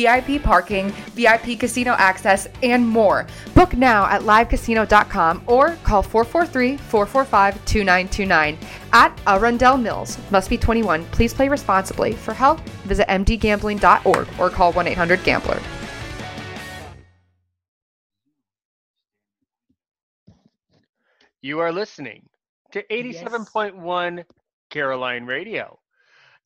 VIP parking, VIP casino access, and more. Book now at livecasino.com or call 443 445 2929 at Arundel Mills. Must be 21. Please play responsibly. For help, visit mdgambling.org or call 1 800 Gambler. You are listening to 87.1 Caroline Radio,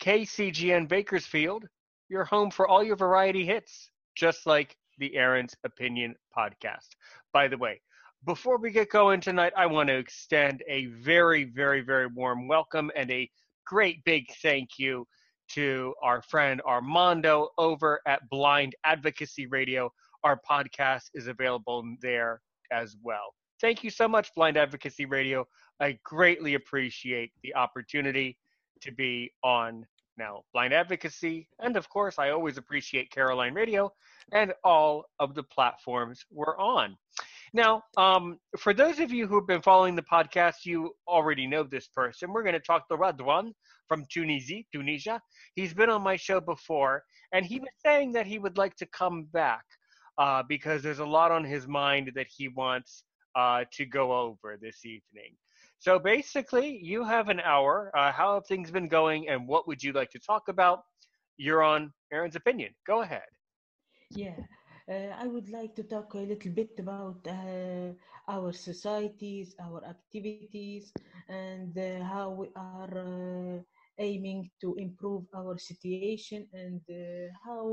KCGN Bakersfield, your home for all your variety hits, just like the Aaron's Opinion podcast. By the way, before we get going tonight, I want to extend a very, very, very warm welcome and a great big thank you to our friend Armando over at Blind Advocacy Radio. Our podcast is available there as well. Thank you so much, Blind Advocacy Radio. I greatly appreciate the opportunity to be on now Blind Advocacy, and of course, I always appreciate Caroline Radio and all of the platforms we're on. Now, um, for those of you who have been following the podcast, you already know this person. We're going to talk to Radhwane from Tunisia, Tunisia. He's been on my show before, and he was saying that he would like to come back uh, because there's a lot on his mind that he wants uh, to go over this evening. So basically, you have an hour. Uh, how have things been going, and what would you like to talk about? You're on Aaron's opinion. Go ahead. Yeah, uh, I would like to talk a little bit about uh, our societies, our activities, and uh, how we are uh, aiming to improve our situation and uh, how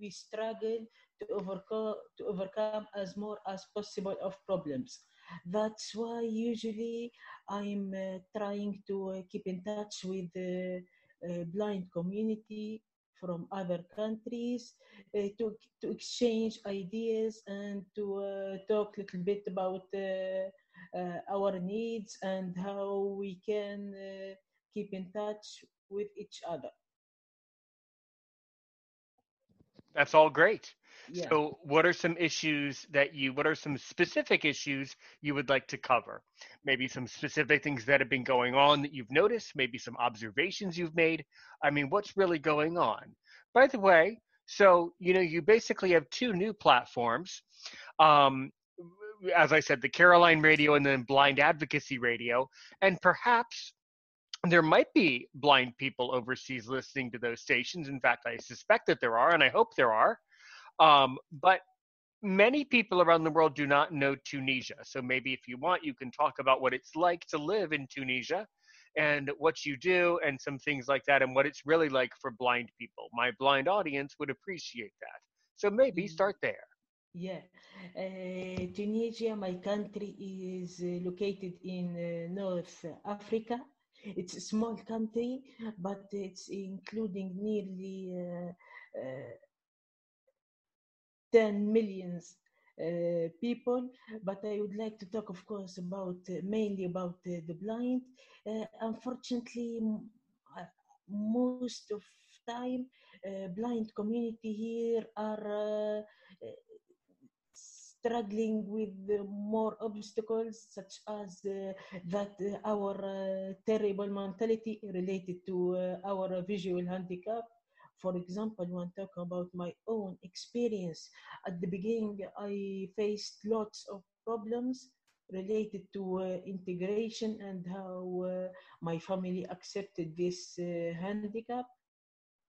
we struggle to overcome to overcome as more as possible of problems. That's why usually I'm uh, trying to uh, keep in touch with the uh, blind community from other countries uh, to, to exchange ideas and to uh, talk a little bit about uh, our needs and how we can keep in touch with each other. That's all great. Yeah. So, what are some issues that you, what are some specific issues you would like to cover? Maybe some specific things that have been going on that you've noticed, maybe some observations you've made. I mean, what's really going on? By the way, so, you know, you basically have two new platforms. Um, as I said, the Caroline Radio and then Blind Advocacy Radio. And perhaps there might be blind people overseas listening to those stations. In fact, I suspect that there are, and I hope there are. Um, but many people around the world do not know Tunisia. So maybe if you want, you can talk about what it's like to live in Tunisia and what you do and some things like that and what it's really like for blind people. My blind audience would appreciate that. So maybe mm-hmm. start there. Yeah, uh, Tunisia, my country, is uh, located in uh, North Africa. It's a small country, but it's including nearly uh, uh, 10 millions uh, people. But i would like to talk of course about uh, mainly about uh, the blind. Uh, unfortunately uh, most of time uh, blind community here are struggling with more obstacles such as that our terrible mentality related to our visual handicap for example, when talking about my own experience, at the beginning, I faced lots of problems related to uh, integration and how uh, my family accepted this uh, handicap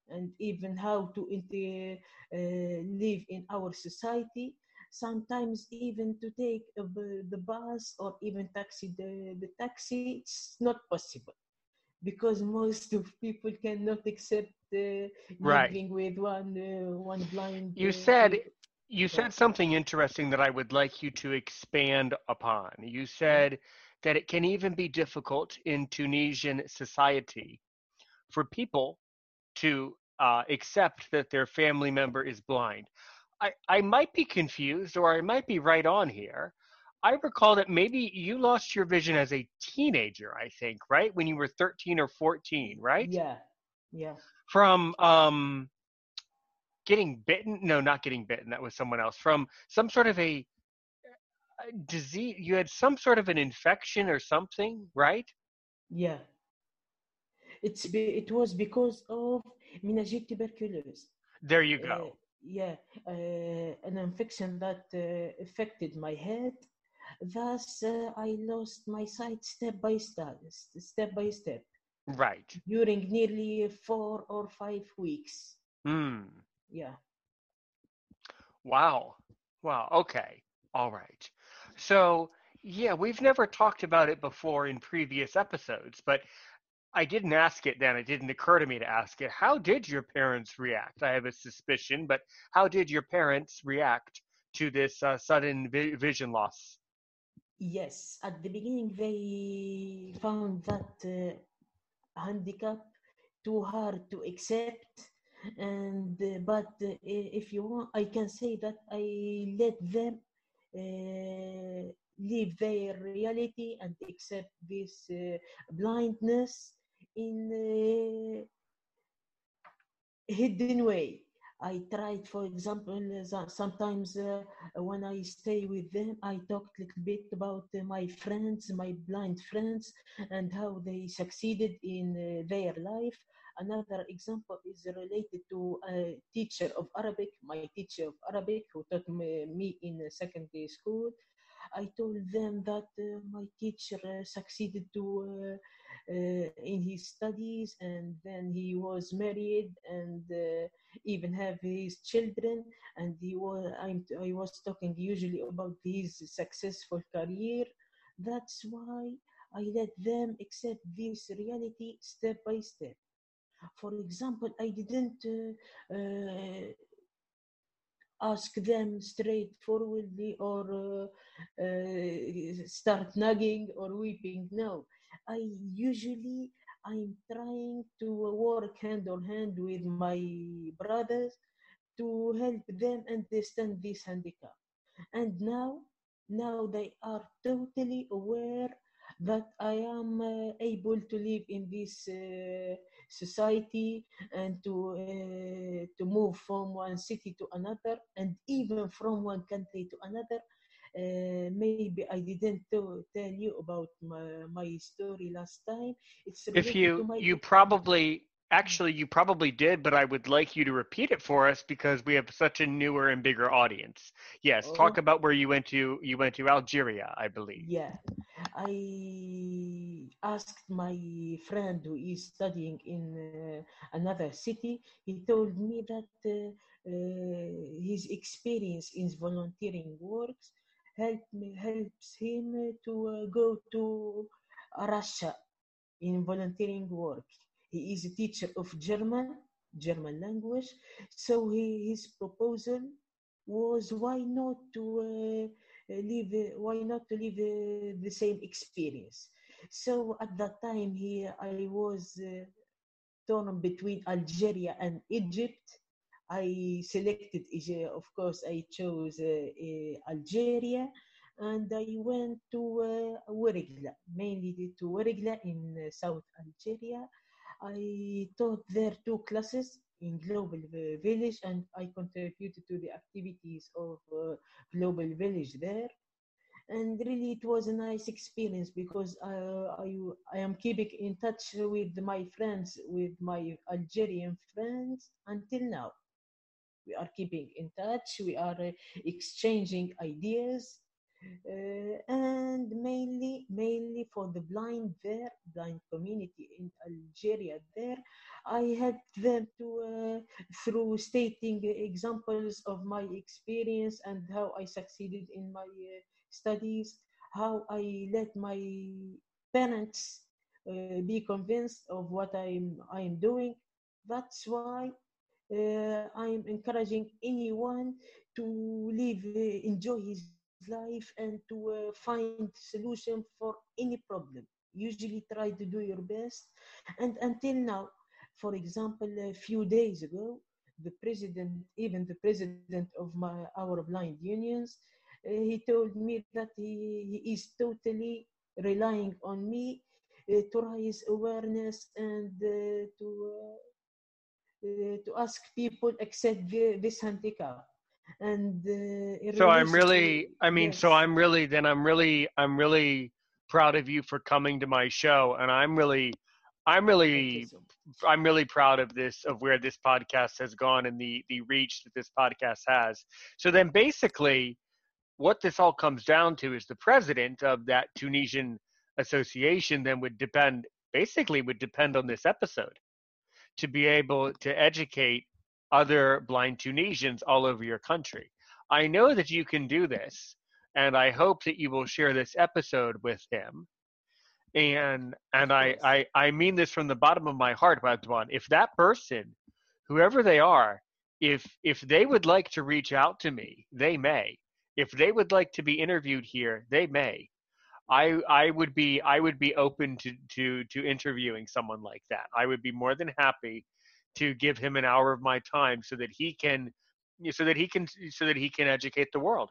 and even how to uh, live in our society. Sometimes even to take the bus or even taxi the, the taxi it's not possible because most of people cannot accept right. with one uh, one blind. You said you said something interesting that I would like you to expand upon. You said that it can even be difficult in Tunisian society for people to uh, accept that their family member is blind. I, I might be confused or I might be right on here. I recall that maybe you lost your vision as a teenager, I think, right? When you were 13 or 14, right? Yeah. Yeah. From um getting bitten. No, not getting bitten. That was someone else. From some sort of a uh, disease. You had some sort of an infection or something, right? Yeah. It's be, it was because of meningitis tuberculosis. There you Uh, go. yeah, uh, an infection that uh, affected my head. Thus, uh, I lost my sight step by step, step by step, right. during nearly four or five weeks. Hmm. Yeah. Wow. Wow. Okay. All right. So, yeah, we've never talked about it before in previous episodes, but I didn't ask it then. It didn't occur to me to ask it. How did your parents react? I have a suspicion, but how did your parents react to this uh, sudden vi- vision loss? Yes, at the beginning they found that uh, handicap too hard to accept, and uh, but uh, if you want, I can say that I let them uh, live their reality and accept this uh, blindness in a hidden way. I tried, for example, uh, sometimes uh, when I stay with them, I talked a little bit about uh, my friends, my blind friends, and how they succeeded in uh, their life. Another example is related to a teacher of Arabic, my teacher of Arabic, who taught me, in secondary school. I told them that uh, my teacher uh, succeeded to uh, in his studies, and then he was married and even have his children. And he was I'm, I was talking usually about his successful career. That's why I let them accept this reality step by step. For example, I didn't uh, uh, ask them straightforwardly or uh, uh, start nagging or weeping. No, I usually I'm trying to work hand on hand with my brothers to help them understand this handicap. And now, now they are totally aware that I am uh, able to live in this uh, society and to uh, to move from one city to another and even from one country to another. Uh, maybe I didn't tell you about my, my story last time. It's If you you probably actually you probably did, but I would like you to repeat it for us because we have such a newer and bigger audience. Yes, talk Oh. about where you went to. You went to Algeria, I believe. Yeah, I asked my friend who is studying in uh, another city. He told me that uh, uh, his experience in volunteering works help me, helps him to uh, go to Russia in volunteering work. He is a teacher of German, German language. So he, his proposal was why not to uh, live, why not to live uh, the same experience. So at that time, he, I was uh, torn between Algeria and Egypt. I selected, Egypt. of course, I chose uh, uh, Algeria and I went to uh, mainly to Ouargla in uh, South Algeria. I taught there two classes in Global Village and I contributed to the activities of uh, Global Village there. And really, it was a nice experience because uh, I, I am keeping in touch with my friends, with my Algerian friends until now. We are keeping in touch, we are uh, exchanging ideas, uh, and mainly mainly for the blind there blind community in algeria there. I helped them to uh, through stating examples of my experience and how i succeeded in my studies how i let my parents uh, be convinced of what i'm i'm doing. That's why uh, i'm encouraging anyone to live uh, enjoy his life and to uh, find solution for any problem. Usually try to do your best. And until now for example a few days ago the president even the president of my our blind unions uh, he told me that he, he is totally relying on me uh, to raise awareness and uh, to to ask people accept this handicap. And uh, So I'm really, to- I mean, so. I'm really, then I'm really, I'm really proud of you for coming to my show, and I'm really, I'm really, so. I'm really proud of this, of where this podcast has gone and the the reach that this podcast has. So then, basically, what this all comes down to is the president of that Tunisian association then would depend, basically, would depend on this episode to be able to educate other blind Tunisians all over your country. I know that you can do this, and I hope that you will share this episode with him. And and I. I I mean this from the bottom of my heart, Radhwane. If that person, whoever they are, if if they would like to reach out to me, they may. If they would like to be interviewed here, they may. I I would be I would be open to to to interviewing someone like that. I would be more than happy to give him an hour of my time so that he can so that he can so that he can educate the world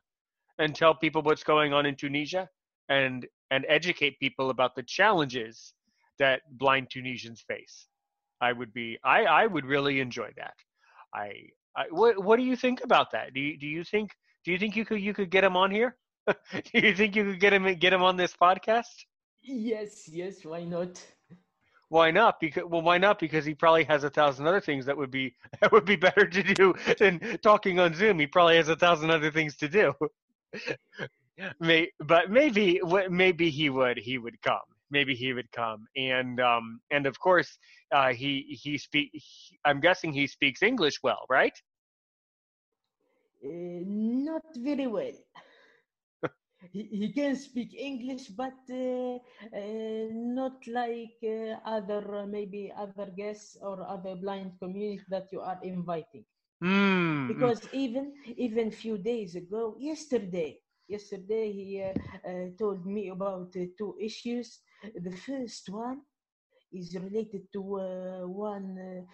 and tell people what's going on in Tunisia and and educate people about the challenges that blind Tunisians face. I would be I I would really enjoy that. I, I what what do you think about that? Do you do you think do you think you could you could get him on here? Do you think you could get him get him on this podcast? Yes, yes, why not? Why not? Because well, why not? Because he probably has a thousand other things that would be that would be better to do than talking on Zoom. He probably has a thousand other things to do. May, but maybe maybe he would he would come. Maybe he would come, and um and of course uh, he he speak. He, I'm guessing he speaks English well, right? Uh, not very well. He, he can speak English, but uh, uh, not like uh, other maybe other guests or other blind community that you are inviting. Mm, Because even even few days ago, yesterday, yesterday he uh, uh, told me about uh, two issues. The first one is related to uh, one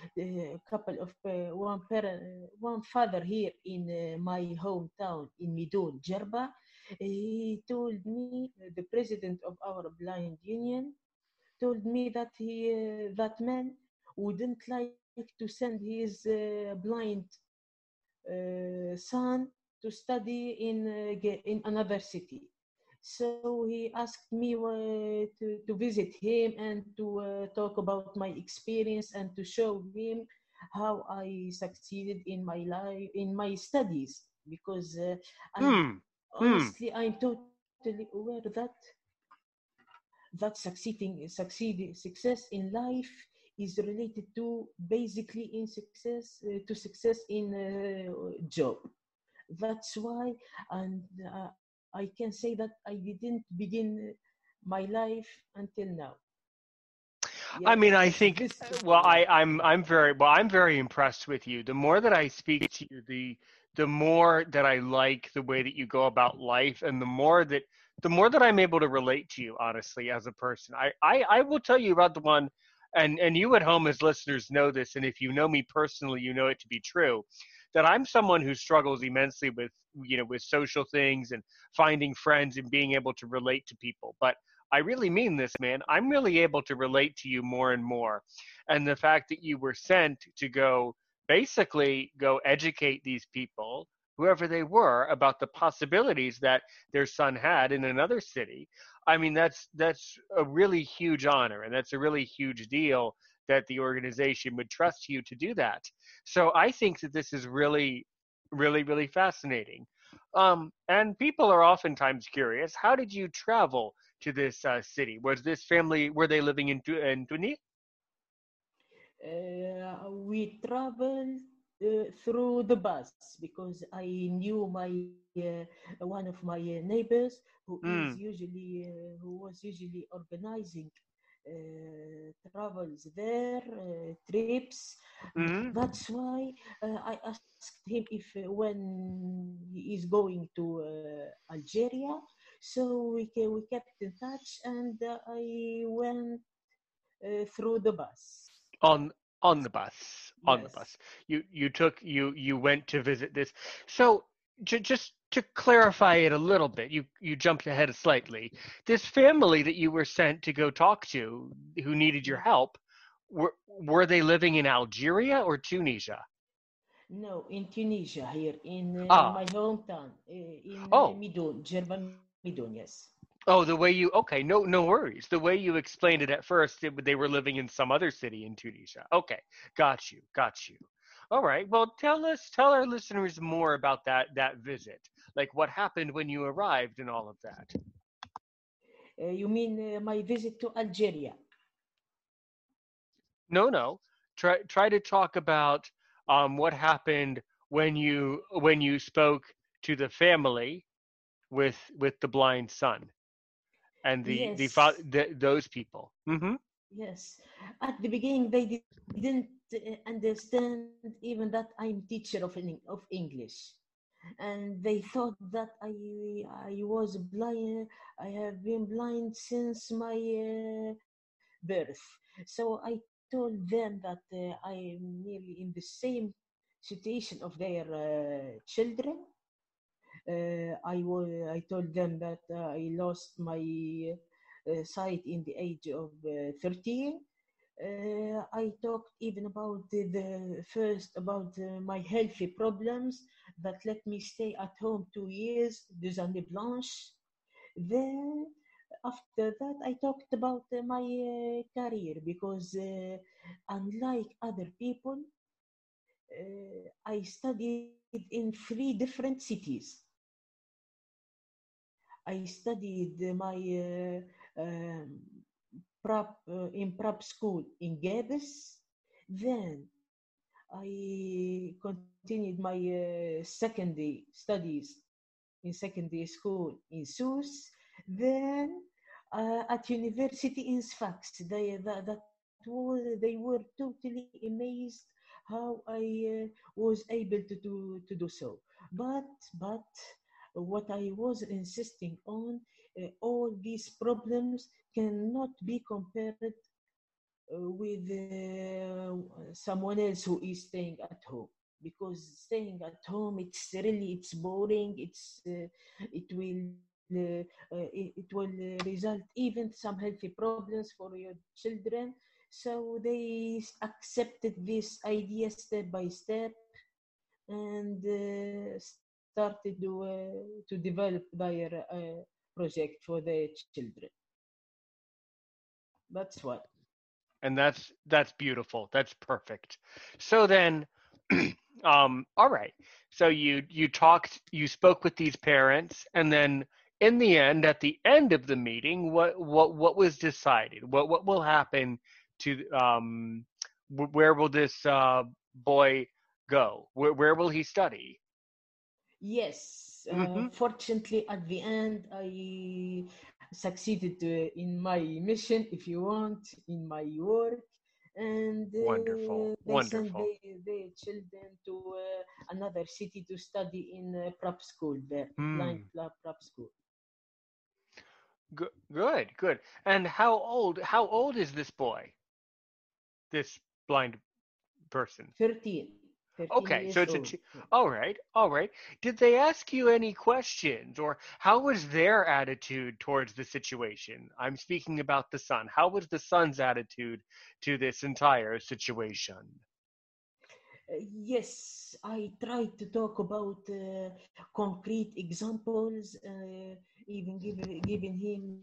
couple of one parent, one father here in uh, my hometown in Midoun, Jerba. He told me uh, the president of our blind union told me that he uh, that man wouldn't like to send his uh, blind uh, son to study in uh, in another city. So he asked me uh, to, to visit him and to talk about my experience and to show him how I succeeded in my life in my studies because uh, I, Hmm. Hmm. honestly I'm totally aware that that succeeding succeeding success in life is related to basically in success uh, to success in uh, job that's why and uh, i can say that i didn't begin my life until now I mean, I think. Well. I, I'm I'm very well. I'm very impressed with you. The more that I speak to you, the the more that I like the way that you go about life, and the more that the more that I'm able to relate to you, honestly, as a person. I I, I will tell you about the one, and and you at home as listeners know this, and if you know me personally, you know it to be true, that I'm someone who struggles immensely with you know with social things and finding friends and being able to relate to people, but. I really mean this, man. I'm really able to relate to you more and more. And the fact that you were sent to go basically go educate these people, whoever they were, about the possibilities that their son had in another city. I mean, that's that's a really huge honor and that's a really huge deal that the organization would trust you to do that. So I think that this is really, really, really fascinating. Um, and people are oftentimes curious, how did you travel to this uh, city? Was this family were they living in in Tunis? Uh, we traveled uh, through the bus because I knew my uh, one of my uh, neighbors who is Mm. usually uh, who was usually organizing uh, travels there, uh, trips. Mhm. That's why uh, I asked him if when he is going to uh, Algeria. So we we kept in touch, and uh, I went uh, through the bus. On on the bus on the bus you you took you you went to visit this so j- just to clarify it a little bit you you jumped ahead slightly this family that you were sent to go talk to who needed your help were, were they living in Algeria or Tunisia? No, in Tunisia, here in uh, Ah. my hometown, uh, in Oh. Midoun, Jerba Midoun, yes. Oh, the way you okay, no no worries. The way you explained it at first, it, they were living in some other city in Tunisia. Okay, got you, got you. All right. Well, tell us, tell our listeners more about that that visit. Like what happened when you arrived and all of that. Uh, you mean uh, my visit to Algeria? No, no. Try try to talk about um, what happened when you when you spoke to the family with with the blind son and the the, Yes. the those people. hmm Yes. At the beginning, they didn't uh, understand even that I'm teacher of of English, and they thought that I I was blind. I have been blind since my uh, birth. So I told them that uh, I am nearly in the same situation of their uh, children. Uh, I I told them that uh, I lost my uh, sight in the age of uh, 13. Uh, I talked even about the, the first about my healthy problems that let me stay at home two years, deux années blanches. Then after that, I talked about my career because unlike other people, uh, I studied in three different cities. I studied my uh, um, prep uh, in prep school in Gabes. Then I continued my uh, secondary studies in secondary school in Sousse. Then uh, at university in Sfax, they that, that was, they were totally amazed how I uh, was able to do to do so. But but what I was insisting on, uh, all these problems cannot be compared uh, with uh, someone else who is staying at home. Because staying at home it's really it's boring it's uh, it will uh, uh, it, it will result even some healthy problems for your children. So they accepted this idea step by step. And uh, started to uh, to develop their uh, project for their children that's what And that's that's beautiful. That's perfect. So then, um, all right. So you you talked, you spoke with these parents, and then in the end, at the end of the meeting, what what what was decided? What what will happen to um, where will this uh, boy go? Where where will he study? Yes, uh, Mhm. fortunately, at the end, I succeeded uh, in my mission, if you want, in my work, and uh, Wonderful, they wonderful. their, their children to uh, another city to study in uh, prep school there, Hmm. blind prep school. Good, good, good. And how old how old is this boy? This blind person. 13. 13 Okay, so it's a old. t- all right, all right. Did they ask you any questions, or how was their attitude towards the situation? I'm speaking about the son. How was the son's attitude to this entire situation? Uh, Yes, I tried to talk about uh, concrete examples, uh, even giving, giving him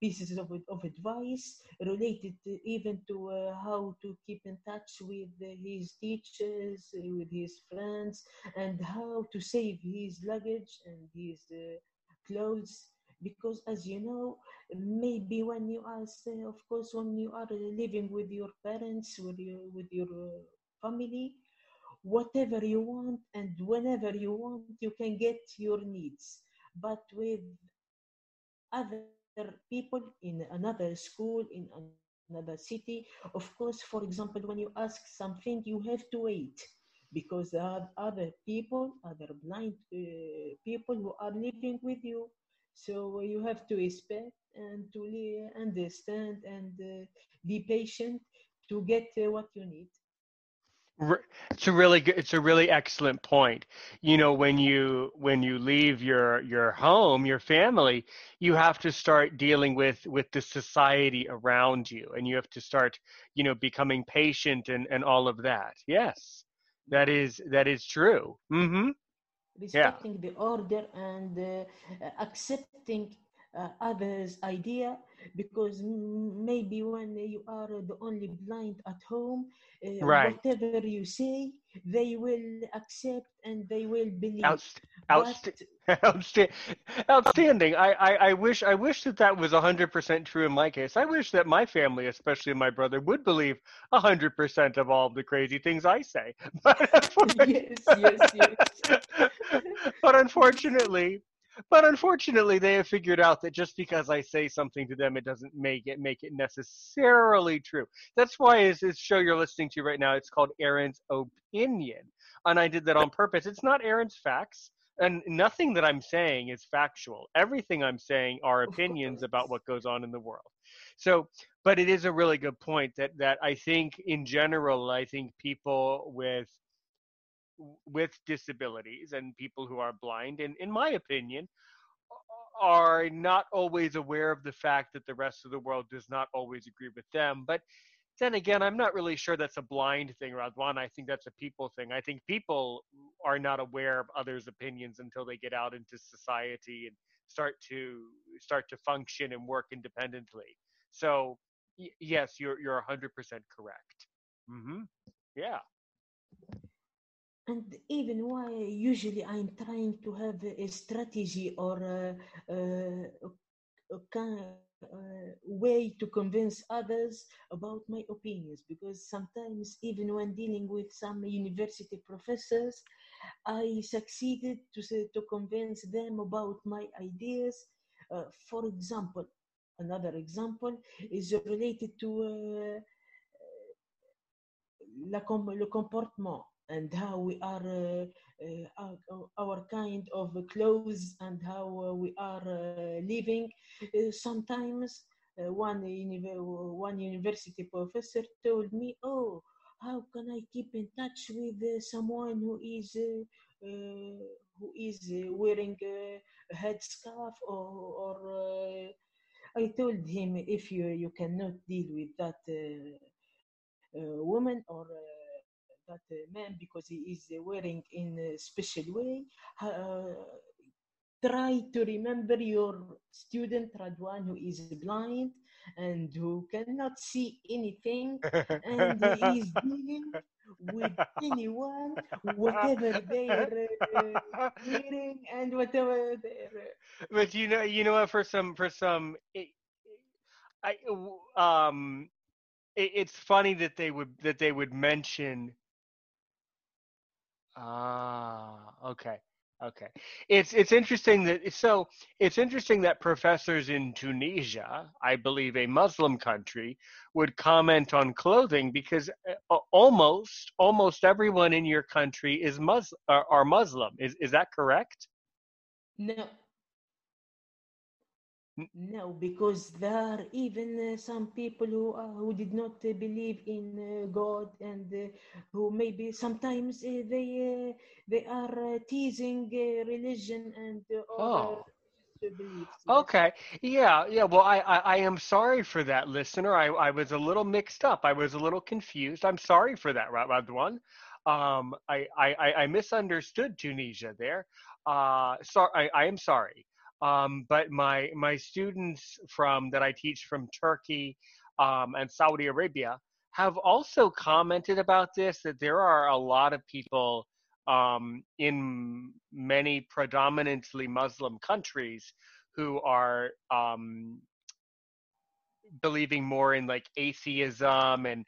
pieces of, of advice related to, even to uh, how to keep in touch with uh, his teachers, uh, with his friends, and how to save his luggage and his uh, clothes. Because, as you know, maybe when you are, of course, when you are living with your parents, with your, with your uh, family, whatever you want and whenever you want you can get your needs but with other people in another school in another city. Of course for example when you ask something you have to wait because there are other people other blind uh, people who are living with you. So you have to respect and to understand and uh, be patient to get uh, what you need It's a really good. It's a really excellent point. You know, when you when you leave your your home, your family, you have to start dealing with with the society around you, and you have to start, you know, becoming patient and and all of that. Yes, that is that is true. Mm-hmm. Respecting yeah. the order and uh, accepting uh, others' idea because maybe when you are the only blind at home, uh, right. whatever you say, they will accept and they will believe. Outst- outst- outst- outstanding. I, I, I wish I wish that that was hundred percent true in my case. I wish that my family, especially my brother, would believe hundred percent of all the crazy things I say. But yes, yes, yes. but unfortunately, but unfortunately they have figured out that just because i say something to them it doesn't make it make it necessarily true. That's why is this show you're listening to right now it's called aaron's opinion. And i did that on purpose. It's not aaron's facts and nothing that i'm saying is factual. Everything i'm saying are opinions about what goes on in the world. So but it is a really good point that that i think in general i think people with with disabilities and people who are blind, and in my opinion, are not always aware of the fact that the rest of the world does not always agree with them. But then again, I'm not really sure that's a blind thing, Radhwane. I think that's a people thing. I think people are not aware of others' opinions until they get out into society and start to start to function and work independently. So y- yes, you're you're 100% correct. Mm-hmm. Yeah and even why usually I'm trying to have a strategy or a, a, a way to convince others about my opinions. Because sometimes even when dealing with some university professors i succeeded to to convince them about my ideas. Uh, for example another example is related to uh, la le comportement and how we are uh, uh, our, our, kind of clothes and how uh, we are living. sometimes one, one university professor told me, oh, how can I keep in touch with someone who is who is wearing a headscarf or, or uh, I told him if you, you cannot deal with that uh, uh, woman or that man because he is wearing in a special way. Uh, try to remember your student Radhwane who is blind and who cannot see anything and he is dealing with anyone whatever they're uh, wearing and whatever they're uh, but you know you know what for some for some it, I um it, it's funny that they would that they would mention Ah, okay. Okay. It's it's interesting that so it's interesting that professors in Tunisia, I believe a Muslim country, would comment on clothing because uh, almost almost everyone in your country is Muslim are, are Muslim. Is is that correct? No, no, because there are even uh, some people who uh, who did not uh, believe in uh, God and uh, who maybe sometimes uh, they they are teasing religion and oh. Okay. Yeah. Yeah. Well, I, I, I am sorry for that, listener. I, I was a little mixed up. I was a little confused. I'm sorry for that, Radhwane. Um, I, I, I misunderstood Tunisia there. Uh, sorry. I, I am sorry. Um, but my my students from that I teach from Turkey um, and Saudi Arabia have also commented about this that there are a lot of people um, in many predominantly Muslim countries who are um, believing more in like atheism and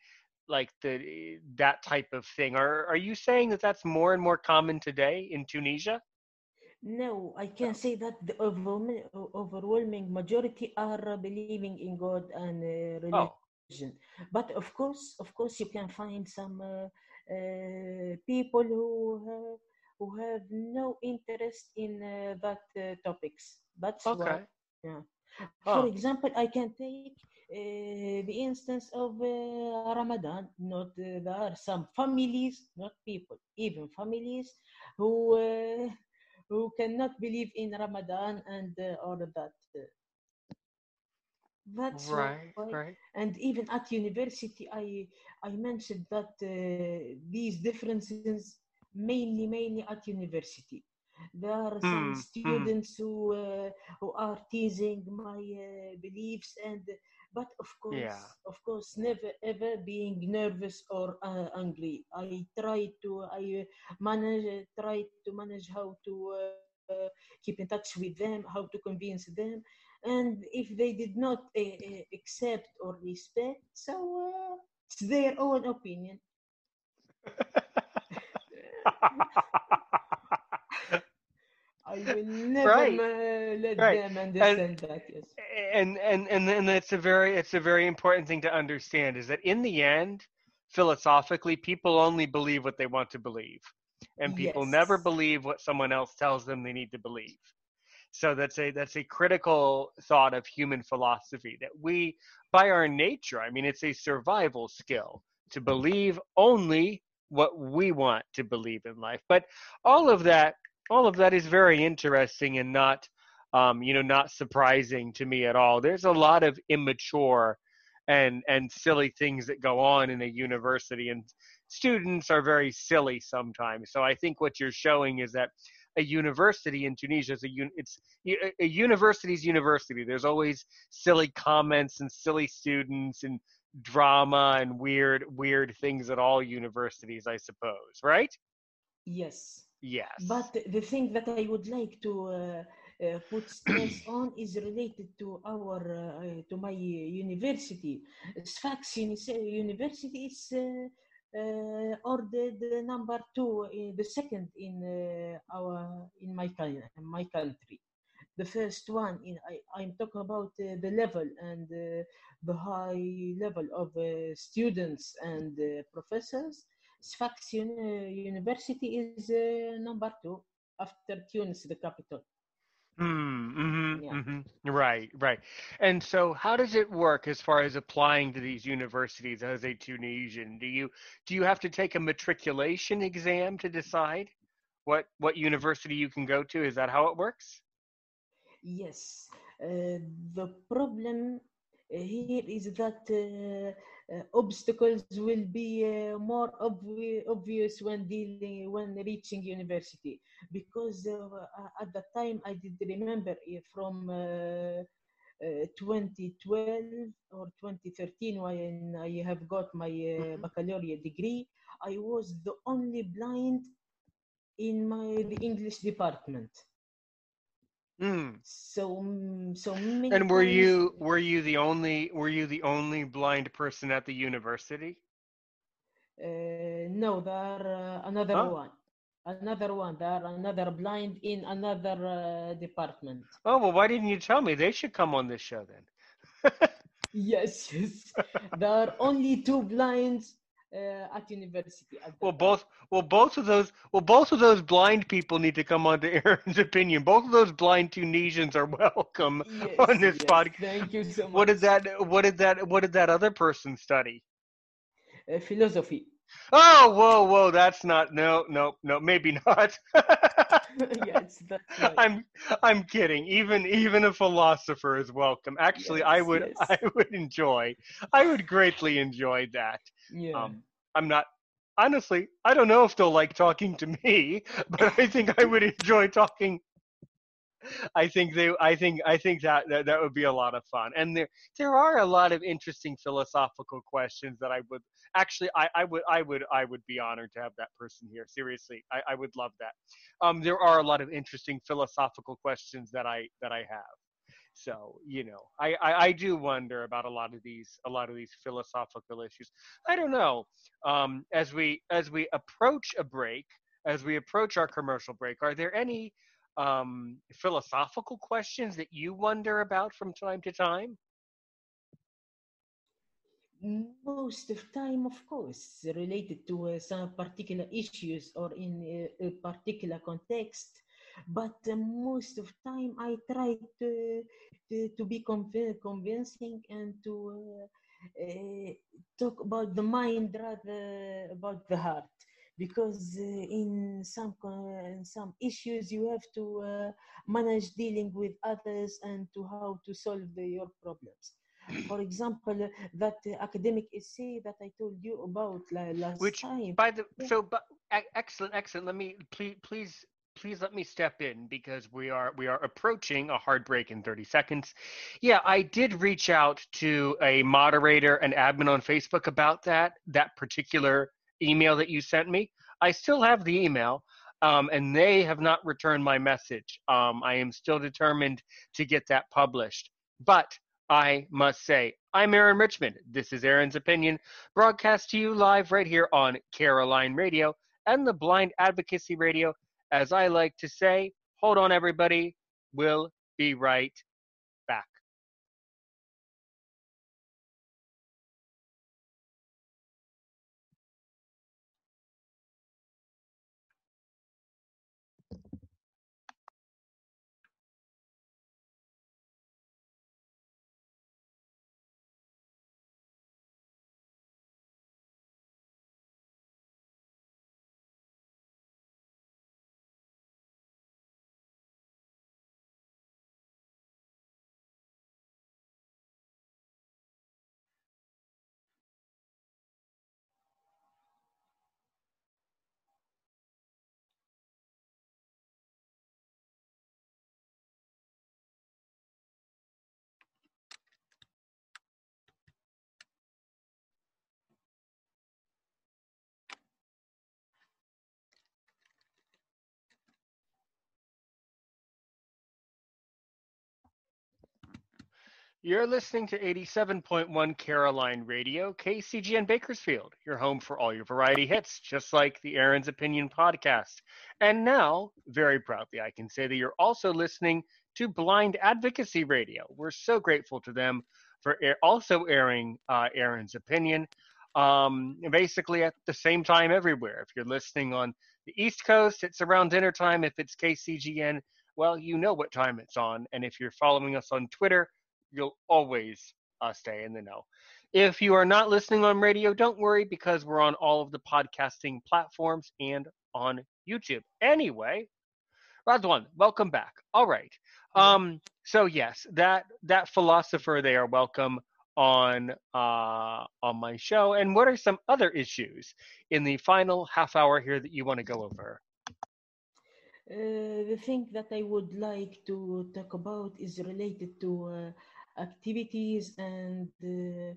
like the that type of thing. Are are you saying that that's more and more common today in Tunisia? No, I can say that the overwhelming majority are believing in God and uh, oh. religion. Oh. But of course, of course, you can find some uh, uh, people who have, who have no interest in uh, that uh, topics. That's okay. Why, yeah. Oh. For example, I can take uh, the instance of uh, Ramadan. Not uh, there are some families, not people, even families who uh, who cannot believe in Ramadan and uh, all of that. That's Right, right. and even at university, I I mentioned that uh, these differences mainly mainly at university. There are some hmm. students who uh, who are teasing my uh, beliefs and but of course Yeah. of course never ever being nervous or uh, angry. I try to I uh, manage try to manage how to uh, uh, keep in touch with them, how to convince them, and if they did not uh, uh, accept or respect, so uh, it's their own opinion. I will never Right, let right. them And that. Yes. and and and and it's a very it's a very important thing to understand is that in the end, philosophically, people only believe what they want to believe, and people never believe what someone else tells them they need to believe. So that's a that's a critical thought of human philosophy that we, by our nature, I mean, it's a survival skill to believe only what we want to believe in life. But all of that, all of that is very interesting and not, um, you know, not surprising to me at all. There's a lot of immature and and silly things that go on in a university, and students are very silly sometimes. So I think what you're showing is that a university in Tunisia is a un- it's a a university's university. There's always silly comments and silly students and drama and weird weird things at all universities, I suppose, right? Yes. Yes. But the thing that I would like to uh, uh, put stress on is related to our uh, to my university. Sfax Uni- University is uh, uh, ordered uh, number two, in the second in uh, our in my coun- my country. The first one in I, I'm talking about uh, the level and uh, the high level of uh, students and uh, professors. Sfax Uni- University is uh, number two after Tunis, the capital. Mm, hmm Yeah. hmm Right, right. And so how does it work as far as applying to these universities as a Tunisian? Do you do you have to take a matriculation exam to decide what what university you can go to? Is that how it works? Yes, uh, the problem uh, here is that uh, obstacles will be uh, more obvi- obvious when dealing when reaching university because uh, at that time I did remember uh, from uh, uh, 2012 or 2013 when I have got my uh, Mhm. baccalaureate degree, I was the only blind in my the English department. Mm. So so many And were you were you the only were you the only blind person at the university? uh, no there uh, another Huh? one another one there are another blind in another uh, department Oh, well, why didn't you tell me? They should come on this show then. yes yes there are only two blinds at university at Well, both well both of those well both of those blind people need to come on to Aaron's opinion. Both of those blind Tunisians are welcome on this yes podcast. thank you so What did that what did that what did that other person study? uh, philosophy Oh, whoa, whoa, that's not no, no, no, maybe not. yes right I'm I'm kidding. Even even a philosopher is welcome. Actually, I would yes I would enjoy I would greatly enjoy that. yeah Um, I'm not honestly. I don't know if they'll like talking to me, but I think I would enjoy talking. I think they. I think. I think that, that that would be a lot of fun. And there there are a lot of interesting philosophical questions that I would actually. I, I would. I would. I would be honored to have that person here. Seriously, I, I would love that. Um, there are a lot of interesting philosophical questions that I that I have. So you know, I, I I do wonder about a lot of these a lot of these philosophical issues. I don't know. Um, as we as we approach a break, as we approach our commercial break, are there any um, philosophical questions that you wonder about from time to time? most of time of course related to uh, some particular issues or in uh, a particular context but uh, most of time I try to to, to be conv- convincing and to uh, uh, talk about the mind rather about the heart because uh, in some in some issues you have to uh, manage dealing with others and to how to solve the, your problems for example uh, that uh, academic essay that i told you about la- last Which, time by the Yeah. so, but excellent, excellent. Let me please, please, please let me step in because we are we are approaching a hard break in 30 seconds. Yeah, I did reach out to a moderator and admin on Facebook about that that particular email that you sent me. I still have the email. Um, and they have not returned my message. Um, I am still determined to get that published. But I must say, I'm Aaron Richmond. This is Aaron's Opinion, broadcast to you live right here on Caroline Radio and the Blind Advocacy Radio. As I like to say, hold on, everybody. We'll be right You're listening to 87.1 Caroline Radio, KCGN Bakersfield, your home for all your variety hits, just like the Aaron's Opinion podcast. And now, very proudly, I can say that you're also listening to Blind Advocacy Radio. We're so grateful to them for air, also airing uh, Aaron's Opinion, um, basically at the same time everywhere. If you're listening on the East Coast, it's around dinner time. If it's KCGN, well, you know what time it's on. And if you're following us on Twitter, you'll always uh, stay in the know. If you are not listening on radio, don't worry because we're on all of the podcasting platforms and on YouTube. Anyway, Radhwane, welcome back. All right. Um, so yes, that that philosopher there, welcome on uh, on my show. And what are some other issues in the final half hour here that you want to go over? Uh, the thing that I would like to talk about is related to uh, activities and uh,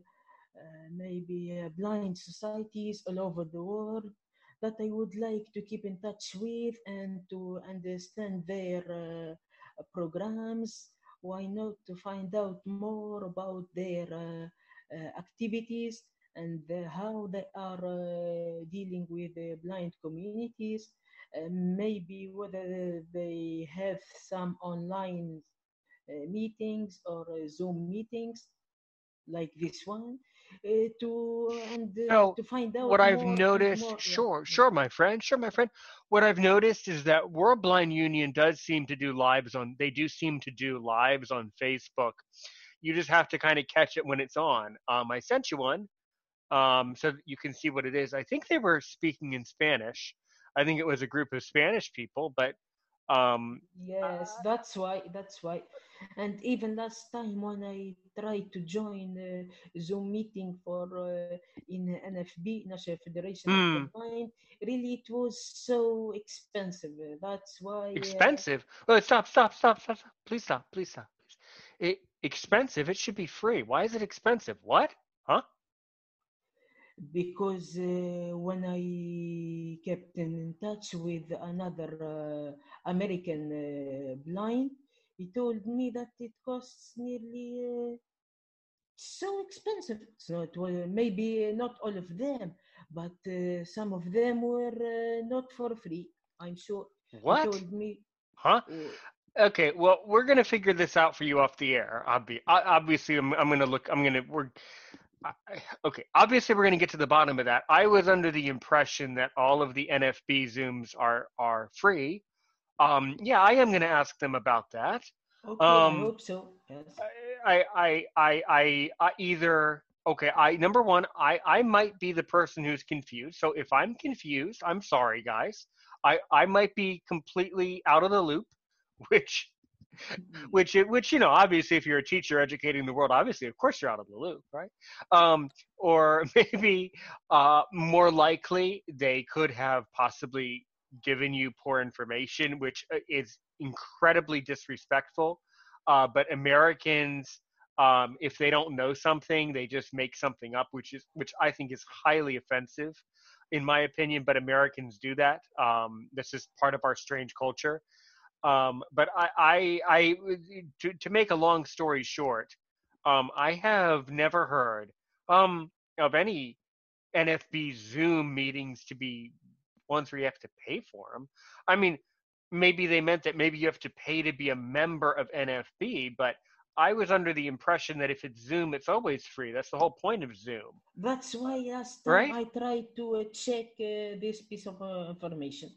uh, maybe uh, blind societies all over the world that I would like to keep in touch with and to understand their uh, programs. Why not to find out more about their uh, uh, activities and how they are dealing with the blind communities maybe whether they have some online meetings or uh, Zoom meetings like this one uh, to and uh, So, to find out what I've noticed, more. sure, yeah. sure, my friend, sure, my friend. What I've noticed is that World Blind Union does seem to do lives on. They do seem to do lives on Facebook. You just have to kind of catch it when it's on. Um, I sent you one, um, so that you can see what it is. I think they were speaking in Spanish. I think it was a group of Spanish people, but um, Yes, that's why. That's why. And even last time when I tried to join a Zoom meeting for uh, in NFB, National Federation of hmm, the Blind, really it was so expensive. Uh, That's why. Uh, expensive. Oh, stop, stop, stop, stop, stop. Please stop, please stop. It, expensive. It should be free. Why is it expensive? What? Huh? Because uh, when I kept in touch with another uh, American uh, blind, he told me that it costs nearly uh, so expensive. So it was maybe not all of them, but uh, some of them were uh, not for free. I'm sure. He What? told me. Huh? Uh, Okay, well, we're gonna figure this out for you off the air. Obvi- obviously, I'm, I'm gonna look. I'm gonna. We're okay. Obviously, we're gonna get to the bottom of that. I was under the impression that all of the NFB zooms are are free. um, yeah, I am going to ask them about that. Okay, I Um, hope so. Yes. I, I, I, I, I either okay. I number one, I, I might be the person who's confused. So if I'm confused, I'm sorry, guys. I, I might be completely out of the loop, which, which, which you know, obviously, if you're a teacher educating the world, obviously, of course, you're out of the loop, right? Um, or maybe, uh, more likely, they could have possibly given you poor information, which uh, is incredibly disrespectful. Uh, but Americans, um, if they don't know something, they just make something up, which is which I think is highly offensive, in my opinion. But Americans do that. Um, this is part of our strange culture. Um, but I, I, I to, to make a long story short, um, I have never heard um, of any NFB Zoom meetings to be ones where you have to pay for them. I mean, maybe they meant that maybe you have to pay to be a member of NFB, but I was under the impression that if it's Zoom, it's always free. That's the whole point of Zoom. That's why last time Right? I tried to uh, check uh, this piece of uh, information.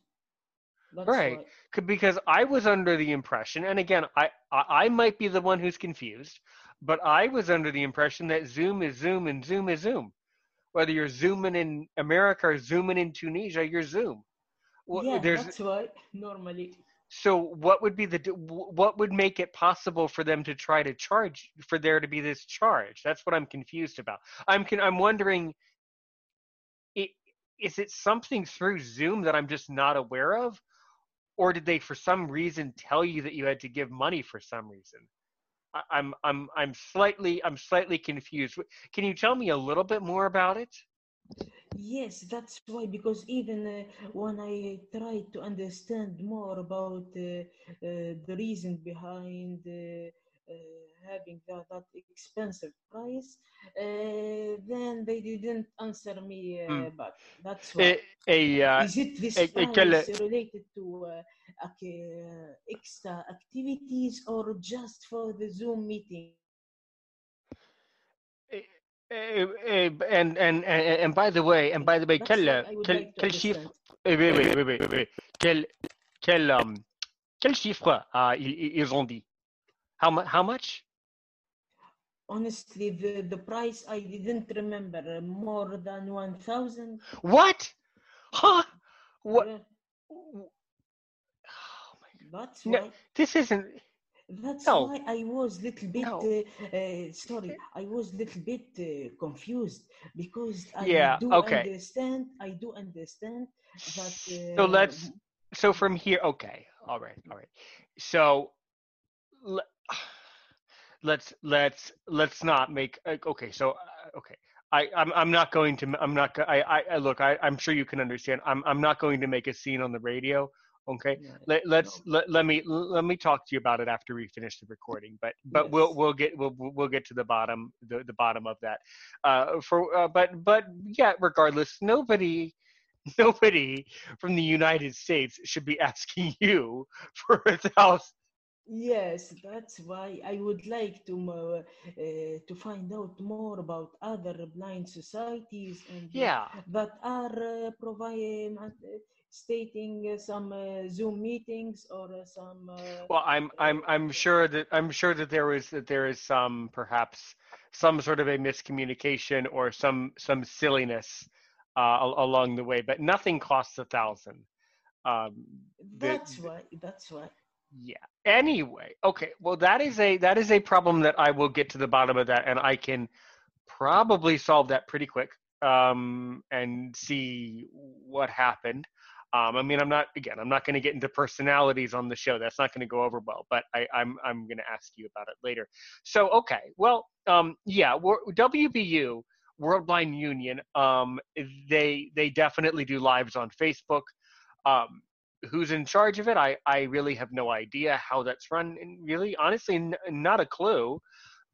That's Right. why. C- Because I was under the impression, and again, I, I I might be the one who's confused, but I was under the impression that Zoom is Zoom and Zoom is Zoom. Whether you're zooming in America or zooming in Tunisia, you're Zoom. Well, yeah, there's that's why normally. So what would be the what would make it possible for them to try to charge for there to be this charge? That's what I'm confused about. I'm I'm wondering it, is it something through Zoom that I'm just not aware of or did they for some reason tell you that you had to give money for some reason? I'm I'm I'm slightly I'm slightly confused. Can you tell me a little bit more about it? Yes, that's why. Because even uh, when I tried to understand more about uh, uh, the reason behind uh, having that, that expensive price, uh, then they didn't answer me uh, Hmm. back. That's why. A, a uh, Is it this quelle- price related to uh, uh, extra activities or just for the Zoom meeting? and, and and and by the way, and by the way, That's quel what I would quel like to quel chiffre understand. Oui, oui, oui, oui, oui, oui. Quel, quel, um, quel chiffre uh, ils, ils ont dit? How, mu- how much? Honestly, the, the price I didn't remember uh, more than 1,000. What? Huh? What? Yeah, Oh my God. that's No, why. this isn't. That's No. why I was little bit No. uh, uh, sorry. I was little bit uh, confused because I Yeah, do okay. understand. I do understand that. Uh, So let's. So from here, okay, all right, all right. So let's let's let's not make. uh, Okay, so uh, okay. I, I'm I'm not going to I'm not I I, I look I I'm sure you can understand I'm I'm not going to make a scene on the radio okay Yeah, let, let's let, let me let me talk to you about it after we finish the recording but but we'll we'll get we'll we'll we'll get to the bottom the, the bottom of that uh for uh, but but yeah regardless nobody nobody from the united states should be asking you for a thousand Yes, that's why I would like to uh, to find out more about other blind societies and uh, yeah that are uh, providing uh, stating uh, some uh, Zoom meetings or uh, some. Uh, well i'm i'm i'm sure that i'm sure that there is that there is some perhaps some sort of a miscommunication or some some silliness uh, al- along the way but nothing costs a thousand um the- that's why. That's why. Yeah. Anyway okay well that is a that is a problem that i will get to the bottom of that and i can probably solve that pretty quick um and see what happened. Um i mean i'm not again i'm not going to get into personalities on the show. That's not going to go over well but i i'm i'm going to ask you about it later. So okay well um yeah wbu world blind union um they they definitely do lives on facebook. Um who's in charge of it i i really have no idea how that's run and really honestly n- not a clue.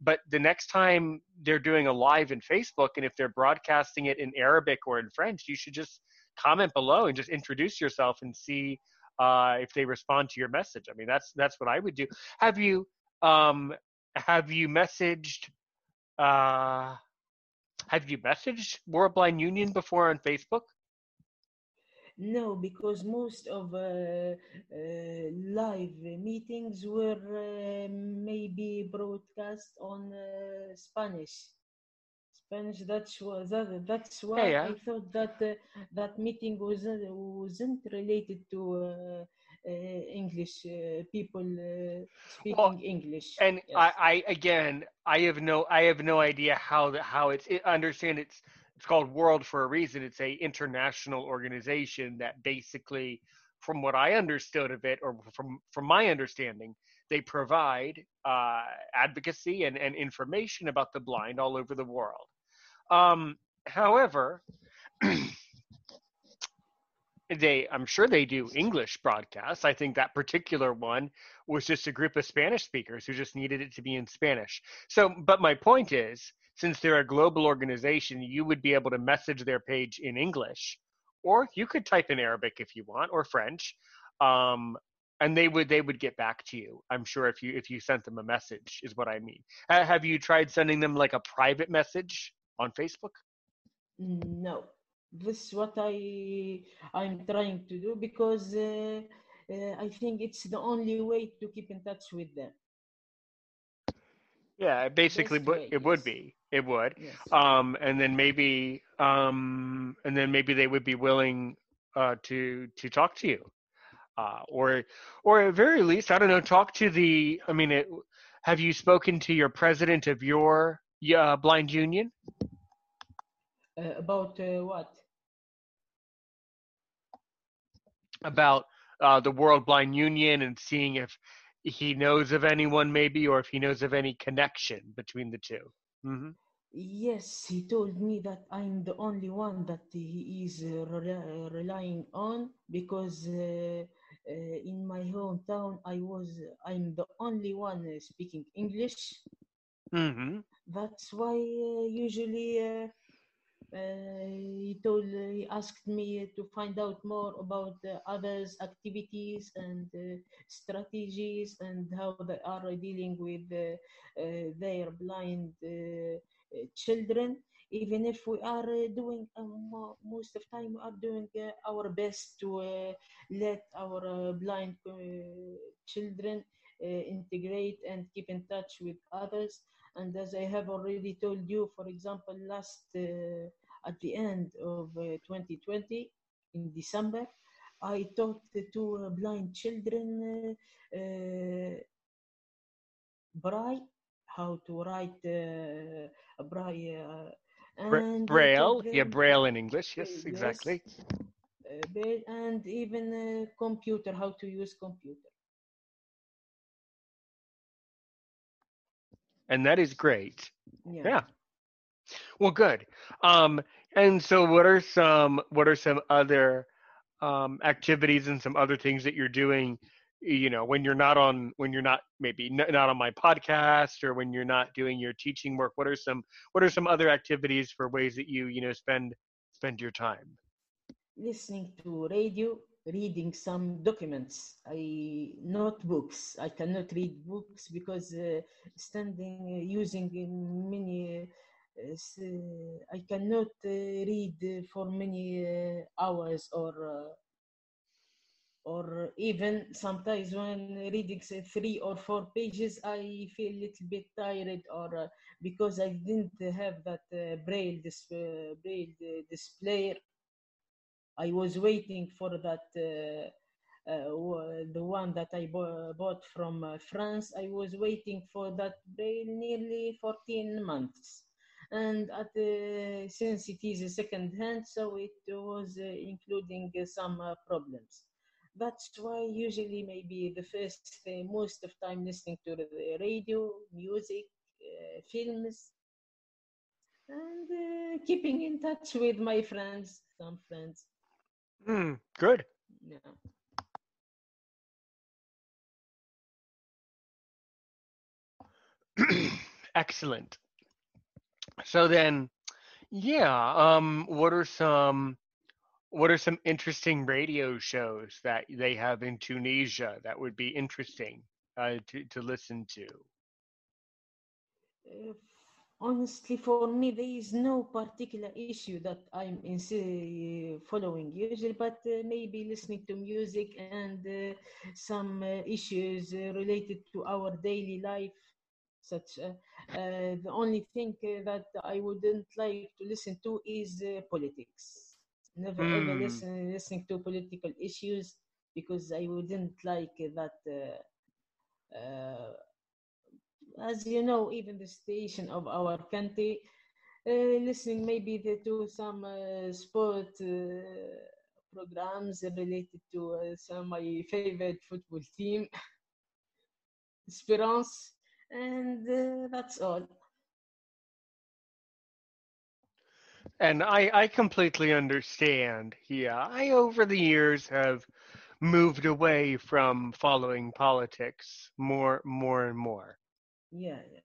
But the next time they're doing a live in facebook and if they're broadcasting it in arabic or in french you should just comment below and just introduce yourself and see uh, if they respond to your message. I mean that's that's what i would do. Have you um have you messaged uh have you messaged world blind union before on facebook No, because most of uh, uh, live meetings were uh, maybe broadcast on uh, Spanish. Spanish. That's why that, that's why yeah. I thought that uh, that meeting wasn't wasn't related to uh, uh, English uh, people uh, speaking Well, English. and Yes. I, I again i have no i have no idea how the, how it's I understand it's it's called world for a reason. It's a international organization that basically from what i understood of it or from from my understanding they provide uh, advocacy and, and information about the blind all over the world. Um, however they i'm sure they do english broadcasts. I think that particular one was just a group of spanish speakers who just needed it to be in spanish. So but my point is since they're a global organization you would be able to message their page in english or you could type in arabic if you want or french um, and they would they would get back to you i'm sure if you if you sent them a message is what i mean. Ha- have you tried sending them like a private message on facebook? No, this is what I I'm trying to do because uh, uh, I think it's the only way to keep in touch with them. yeah basically way, it would be it would Yes. um, and then maybe um, and then maybe they would be willing uh, to to talk to you, uh, or or at very least I don't know talk to the I mean it, have you spoken to your president of your uh, blind union Uh, about uh, what? about uh, the World Blind Union and seeing if he knows of anyone maybe or if he knows of any connection between the 2 hmm Yes, he told me that I'm the only one that he is uh, rely- relying on because uh, uh, in my hometown I was I'm the only one uh, speaking English. hmm That's why uh, usually uh, uh, he told he asked me to find out more about the others' activities and uh, strategies and how they are dealing with uh, uh, their blind uh, uh, children. Even if we are uh, doing uh, mo- most of time, we are doing uh, our best to uh, let our uh, blind uh, children uh, integrate and keep in touch with others. And as I have already told you, for example, last uh, at the end of uh, 2020 in December, I taught to uh, blind children uh, uh, braille, how to write uh, braille, uh, and braille? yeah braille in english uh, yes yes, exactly. Uh, and even uh, computer, how to use computer. and that is great. Yeah. yeah Well, good. Um, and so, what are some what are some other um, activities and some other things that you're doing? You know, when you're not on when you're not maybe not on my podcast or when you're not doing your teaching work. What are some what are some other activities for ways that you you know spend spend your time? listening to radio, reading some documents. I not books. I cannot read books because uh, standing uh, using in many. Uh, uh, I cannot uh, read for many uh, hours or or even sometimes when reading say, three or four pages, I feel a little bit tired or uh, because I didn't have that uh, braille dis- uh, braille display I was waiting for that, the one that I bo- bought from France. I was waiting for that braille nearly 14 months. And at the, since it is a second hand, so it was uh, including uh, some uh, problems. That's why usually maybe the first, most of time listening to the radio, music, uh, films, and uh, keeping in touch with my friends, some friends. Hmm, good. Yeah. Excellent. So then, yeah. Um, what are some what are some interesting radio shows that they have in Tunisia that would be interesting uh, to to listen to? Honestly, for me, there is no particular issue that I'm in, uh, following usually, but uh, maybe listening to music and uh, some issues related to our daily life. Such uh, uh, the only thing uh, that I wouldn't like to listen to is uh, politics. Never ever Hmm. listen listening to political issues because I wouldn't like that. Uh, uh, as you know, even the station of our country, uh, listening maybe the, to some uh, sport uh, programs related to uh, some my favorite football team, Esperance, and uh, that's all. And I, I completely understand. Yeah, I over the years have moved away from following politics more, more and more. Yeah, yeah.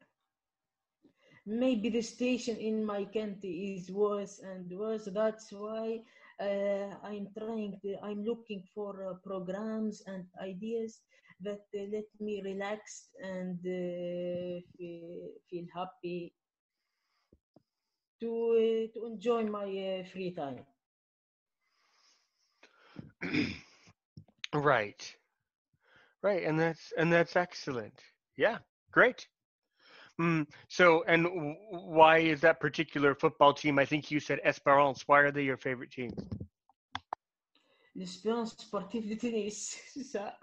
Maybe the station in my country is worse and worse. That's why uh, I'm trying to, I'm looking for uh, programs and ideas that uh, let me relax and uh, feel, happy to uh, to enjoy my uh, free time. Right, right, and that's and that's excellent. Yeah, great. Mm, so, and w- why is that particular football team? I think you said Esperance. Why are they your favorite team? L'Espérance sportive de Tunis, c'est ça.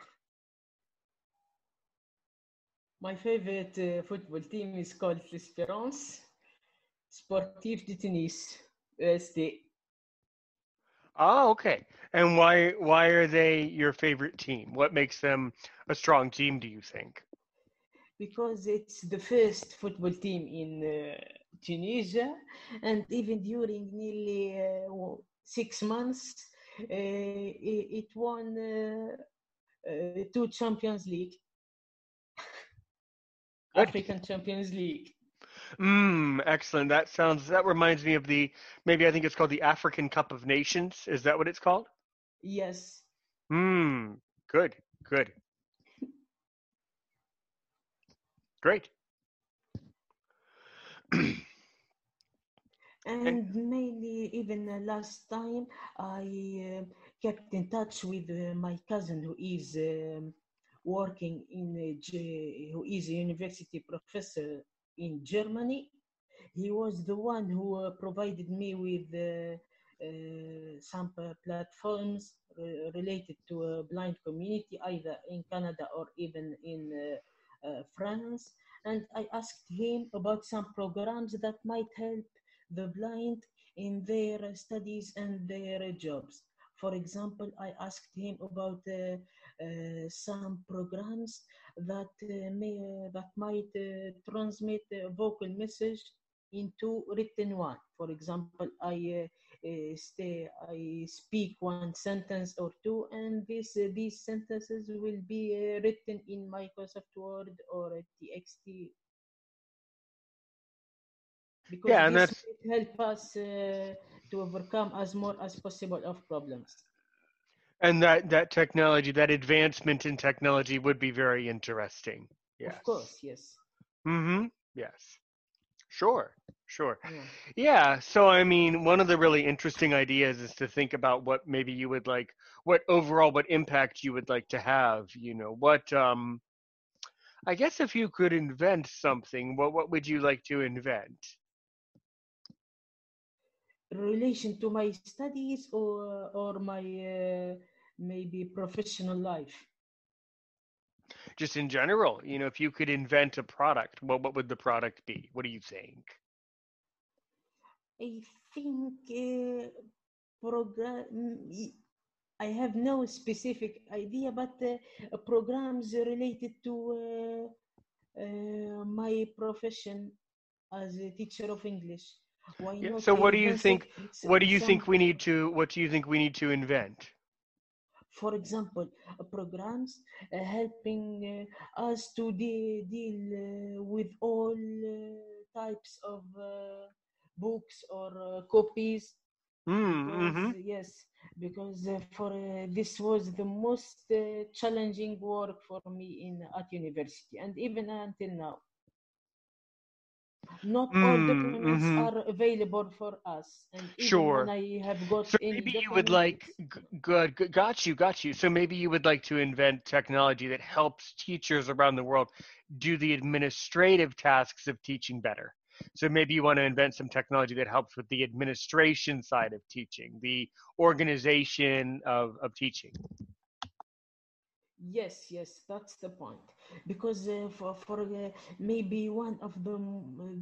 My favorite uh, football team is called l'Espérance Sportive de Tunis. Oh, okay. And why why are they your favorite team? What makes them a strong team? Do you think? because it's the first football team in uh, Tunisia, and even during nearly uh, six months, uh, it, it won uh, uh, two Champions League, Good. African Champions League. Mm, excellent. That sounds. That reminds me of the maybe I think it's called the African Cup of Nations. Is that what it's called? Yes, Hmm. Good. Good. Great. and mainly even uh, last time I uh, kept in touch with uh, my cousin who is um, working in a, who is a university professor in Germany. He was the one who uh, provided me with uh, uh, some uh, platforms re- related to a blind community, either in Canada or even in uh, France. And I asked him about some programs that might help the blind in their studies and their jobs. For example, I asked him about some programs that uh, may uh, that might uh, transmit a vocal message into written one. For example, I uh, uh, stay, I speak one sentence or two, and this uh, these sentences will be uh, written in Microsoft Word or TXT because Yeah, and this help us uh, to overcome as more as possible of problems. And that that technology, that advancement in technology would be very interesting. Yes. Of course, yes. Mm-hmm. Yes. Sure. Sure. Yeah. Yeah. So, I mean, one of the really interesting ideas is to think about what maybe you would like, what overall, what impact you would like to have. You know, what, um, I guess if you could invent something, what, what would you like to invent? relation to my studies or or my uh, maybe professional life. Just in general, you know, if you could invent a product, what, what would the product be? What do you think? I think uh, program. I have no specific idea, but uh, programs related to uh, uh, my profession as a teacher of English. Why Yeah. not So, what do you think? What do you some think we need to? What do you think we need to invent? For example, uh, programs uh, helping uh, us to de- deal uh, with all uh, types of uh, books or uh, copies. Mm, Because, hmm yes, because uh, for uh, this was the most uh, challenging work for me in at university and even until now. Not all Mm, documents mhm. are available for us, and Sure. I have got So maybe you would like, g- good, good, got you, got you. So maybe you would like to invent technology that helps teachers around the world do the administrative tasks of teaching better. So maybe you want to invent some technology that helps with the administration side of teaching, the organization of, of teaching. Yes, yes, that's the point. Because uh, for for uh, maybe one of the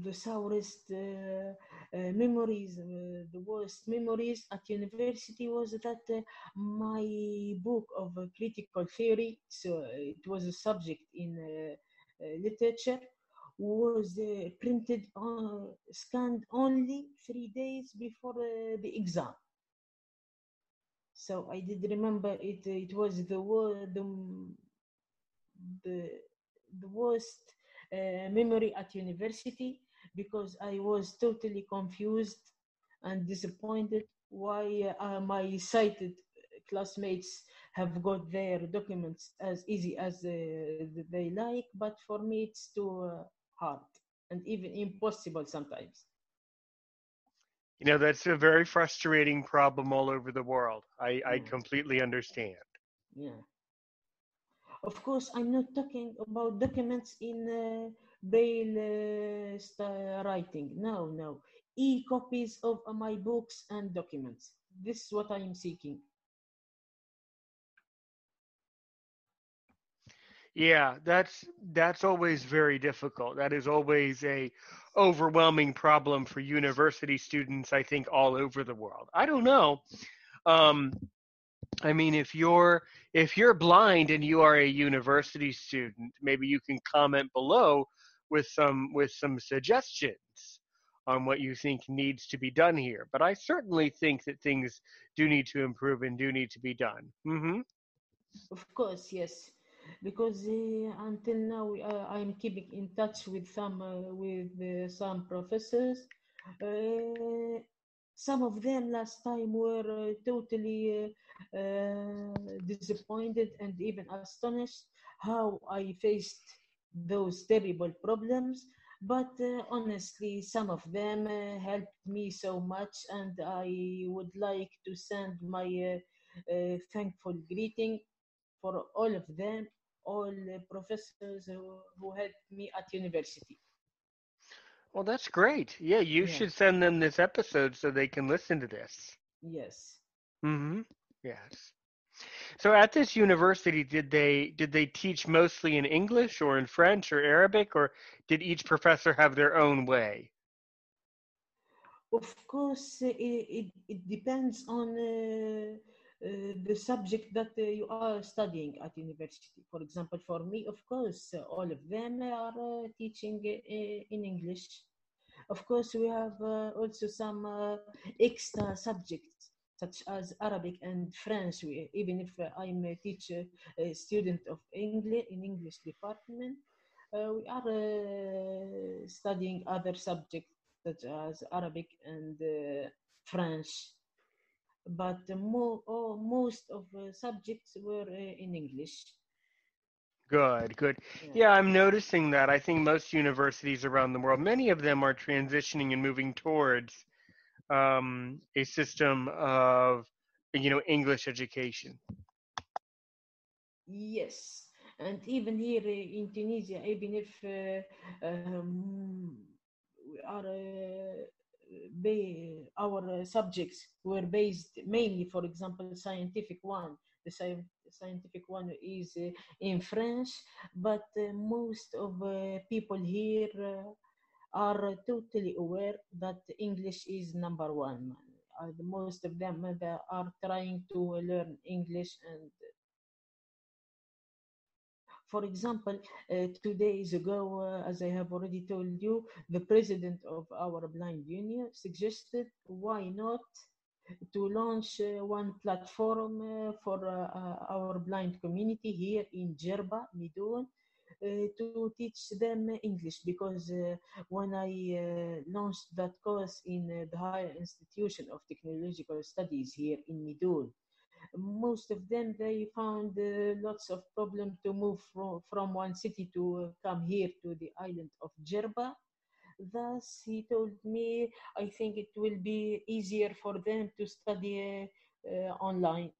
the sourest uh, uh, memories, uh, the worst memories at university was that uh, my book of critical theory, so it was a subject in literature, was printed on scanned only three days before the exam. So I did remember it. It was the the the, the worst uh, memory at university because I was totally confused and disappointed why uh, my cited classmates have got their documents as easy as uh, they like, but for me it's too uh, hard and even impossible sometimes. You know, that's a very frustrating problem all over the world. I, I Mm. completely understand. Yeah. Of course, I'm not talking about documents in uh, Braille uh, writing. No, no. E copies of uh, my books and documents. This is what I am seeking. Yeah, that's that's always very difficult. That is always a overwhelming problem for university students, I think, all over the world. I don't know. Um, I mean, if you're if you're blind and you are a university student, maybe you can comment below with some with some suggestions on what you think needs to be done here. But I certainly think that things do need to improve and do need to be done. Mm-hmm. Of course, yes, because uh, until now uh, I'm keeping in touch with some uh, with some professors. Some of them last time were totally disappointed and even astonished how I faced those terrible problems. But uh, honestly, some of them uh, helped me so much, and I would like to send my uh, thankful greeting for all of them, all the professors who, who helped me at university. Well, that's great. Yeah, you should send them this episode so they can listen to this. Yes. Mm-hmm. Yes. So at this university, did they did they teach mostly in English or in French or Arabic, or did each professor have their own way? Of course, it, it, it depends on uh, the subject that uh, you are studying at university. For example, for me, of course, uh, all of them are uh, teaching uh, in English. Of course, we have uh, also some uh, extra subjects such as Arabic and French. We, even if uh, I'm a teacher, a student of English in English department, uh, we are uh, studying other subjects such as Arabic and uh, French. But the mo- oh, most of the subjects were uh, in English. Good, good. Yeah. Yeah, I'm noticing that. I think most universities around the world, many of them are transitioning and moving towards um, a system of, you know, English education. Yes, and even here uh, in Tunisia, even if uh, um, we are uh, our subjects were based mainly, for example, scientific one. The sci- scientific one is uh, in French, but uh, most of uh, people here are totally aware that English is number one. Most of them are trying to learn English and for example, uh, two days ago, uh, as I have already told you, the president of our blind union suggested why not to launch uh, one platform uh, for uh, uh, our blind community here in Jerba, Midoun, to teach them English because when I launched that course in the Higher Institution of Technological Studies here in Midoun, most of them they found uh, lots of problem to move from, from one city to uh, come here to the island of Jerba Thus, he told me, I think it will be easier for them to study uh, online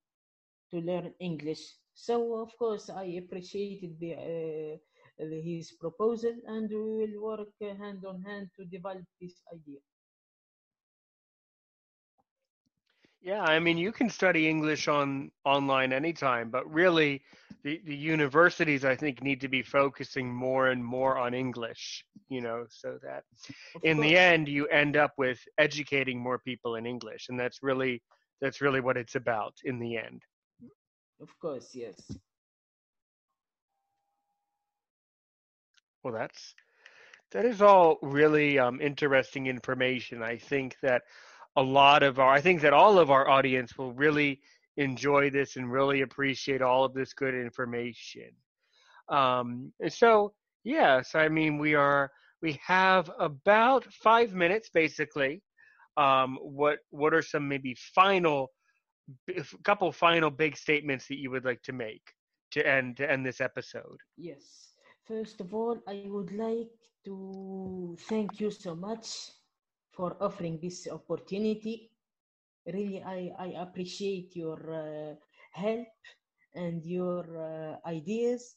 to learn English. So, of course, I appreciated the, his proposal and we will work hand on hand to develop this idea. Yeah, I mean, you can study English on online anytime, but really, the, the universities I think need to be focusing more and more on English. You know, so that Of in the end you end up with educating more people in English, and that's really that's really what it's about in the end. Of course, yes. Well, that's that is all really um, interesting information. I think that a lot of our, I think that all of our audience will really enjoy this and really appreciate all of this good information. Um, and so, yes, I mean we are we have about five minutes basically. Um, what what are some maybe final, a couple final big statements that you would like to make to end to end this episode? Yes. First of all, I would like to thank you so much for offering this opportunity. Really, I, I appreciate your uh, help and your uh, ideas.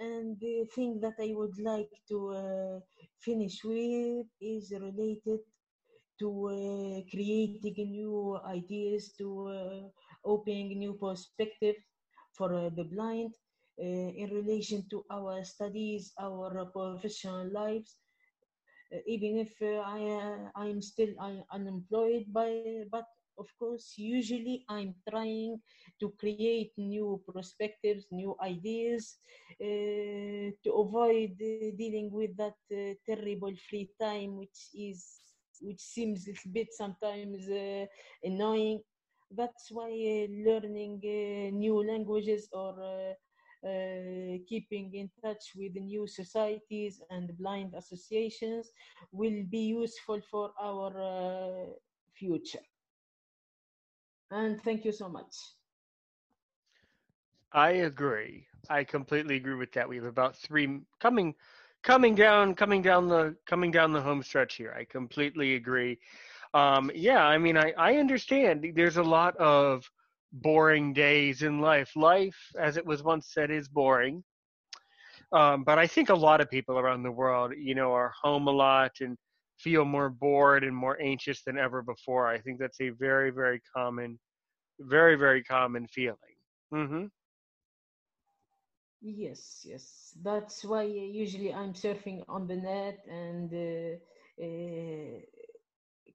And the thing that I would like to uh, finish with is related to uh, creating new ideas, to uh, opening new perspectives for the blind in relation to our studies, our professional lives. Uh, even if uh, I uh, I'm still un- unemployed, by but of course usually I'm trying to create new perspectives, new ideas, to avoid dealing with that terrible free time, which is which seems a little bit sometimes annoying. That's why uh, learning uh, new languages or keeping in touch with new societies and blind associations will be useful for our uh, future. And thank you so much. I agree. I completely agree with that. We have about three coming, coming down, coming down the coming down the home stretch here. I completely agree. Um, yeah, I mean, I I understand. There's a lot of boring days in life. Life, as it was once said, is boring. Um, but I think a lot of people around the world, you know, are home a lot and feel more bored and more anxious than ever before. I think that's a very, very common, very, very common feeling. Mm-hmm. Yes, yes. That's why uh, usually I'm surfing on the net and uh, uh,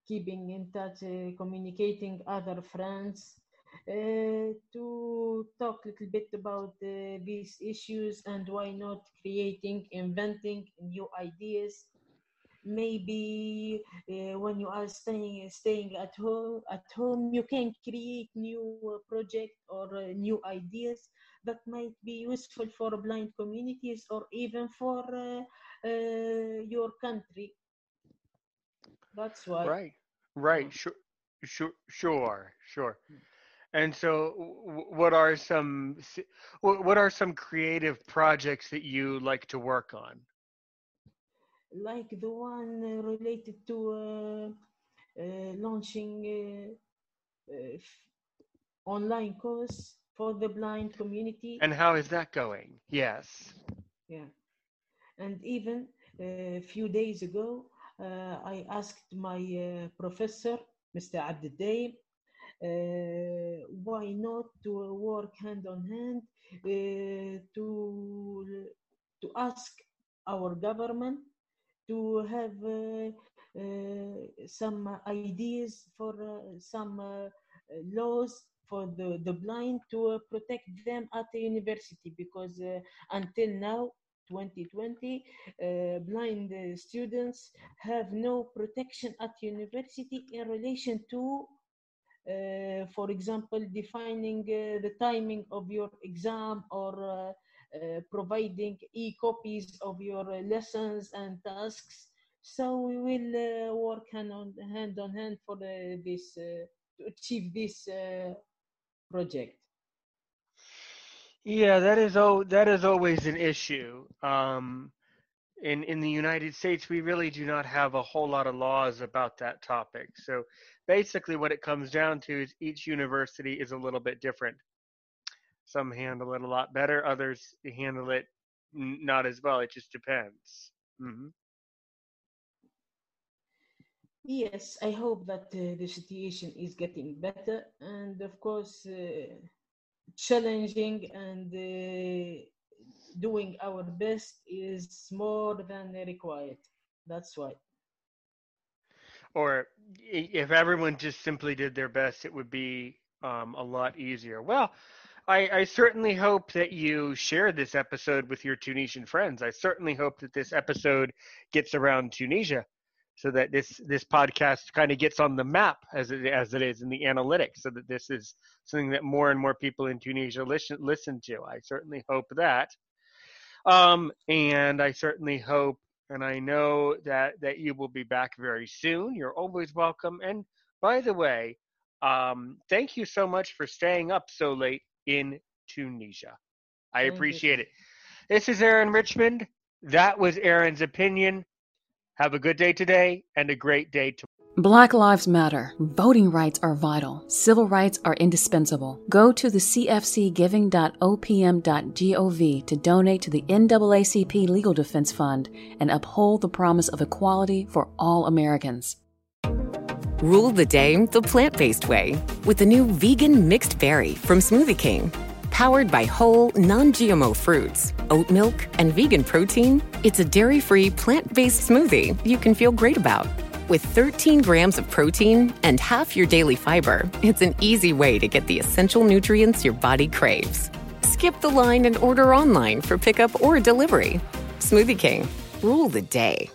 keeping in touch, uh, communicating other friends to talk a little bit about uh, these issues and why not creating, inventing new ideas. Maybe uh, when you are staying staying at home, at home you can create new uh, project or uh, new ideas that might be useful for blind communities or even for uh, uh, your country. That's why. Right, right, Mm. sure, sure, sure, sure. And so, what are some what are some creative projects that you like to work on? like the one uh, related to uh, uh, launching uh, uh, online course for the blind community. And how is that going? Yes. Yeah. And even uh, a few days ago, uh, I asked my uh, professor, Mr. Abdeldaim, why not to work hand on hand uh, to to ask our government to have uh, uh, some ideas for uh, some uh, laws for the, the blind to uh, protect them at the university because uh, until now 2020 uh, blind uh, students have no protection at university in relation to uh, for example, defining uh, the timing of your exam or uh, uh, providing e-copies of your uh, lessons and tasks. So we will uh, work hand on hand on hand for uh, this uh, to achieve this uh, project. Yeah, that is oh that is always an issue. Um, in in the United States, we really do not have a whole lot of laws about that topic. So basically, what it comes down to is each university is a little bit different. Some handle it a lot better, others handle it not as well. It just depends. Mm-hmm. Yes, I hope that uh, the situation is getting better and, of course, uh, challenging and uh, doing our best is more than required. That's why. Or if everyone just simply did their best, it would be um, a lot easier. Well, I, I, certainly hope that you share this episode with your Tunisian friends. I certainly hope that this episode gets around Tunisia so that this this podcast kind of gets on the map as it as it is in the analytics so that this is something that more and more people in Tunisia listen listen to. I certainly hope that. Um, and I certainly hope and I know that that you will be back very soon. You're always welcome. And by the way, um, thank you so much for staying up so late in Tunisia. I thank appreciate you. it. This is Aaron Richmond. That was Aaron's opinion. Have a good day today and a great day tomorrow. Black Lives Matter. Voting rights are vital. Civil rights are indispensable. Go to the cfcgiving.opm.gov to donate to the NAACP Legal Defense Fund and uphold the promise of equality for all Americans. Rule the day the plant based way with the new vegan mixed berry from Smoothie King. Powered by whole, non GMO fruits, oat milk, and vegan protein, it's a dairy free, plant based smoothie you can feel great about. With 13 grams of protein and half your daily fiber, it's an easy way to get the essential nutrients your body craves. Skip the line and order online for pickup or delivery. Smoothie King, rule the day.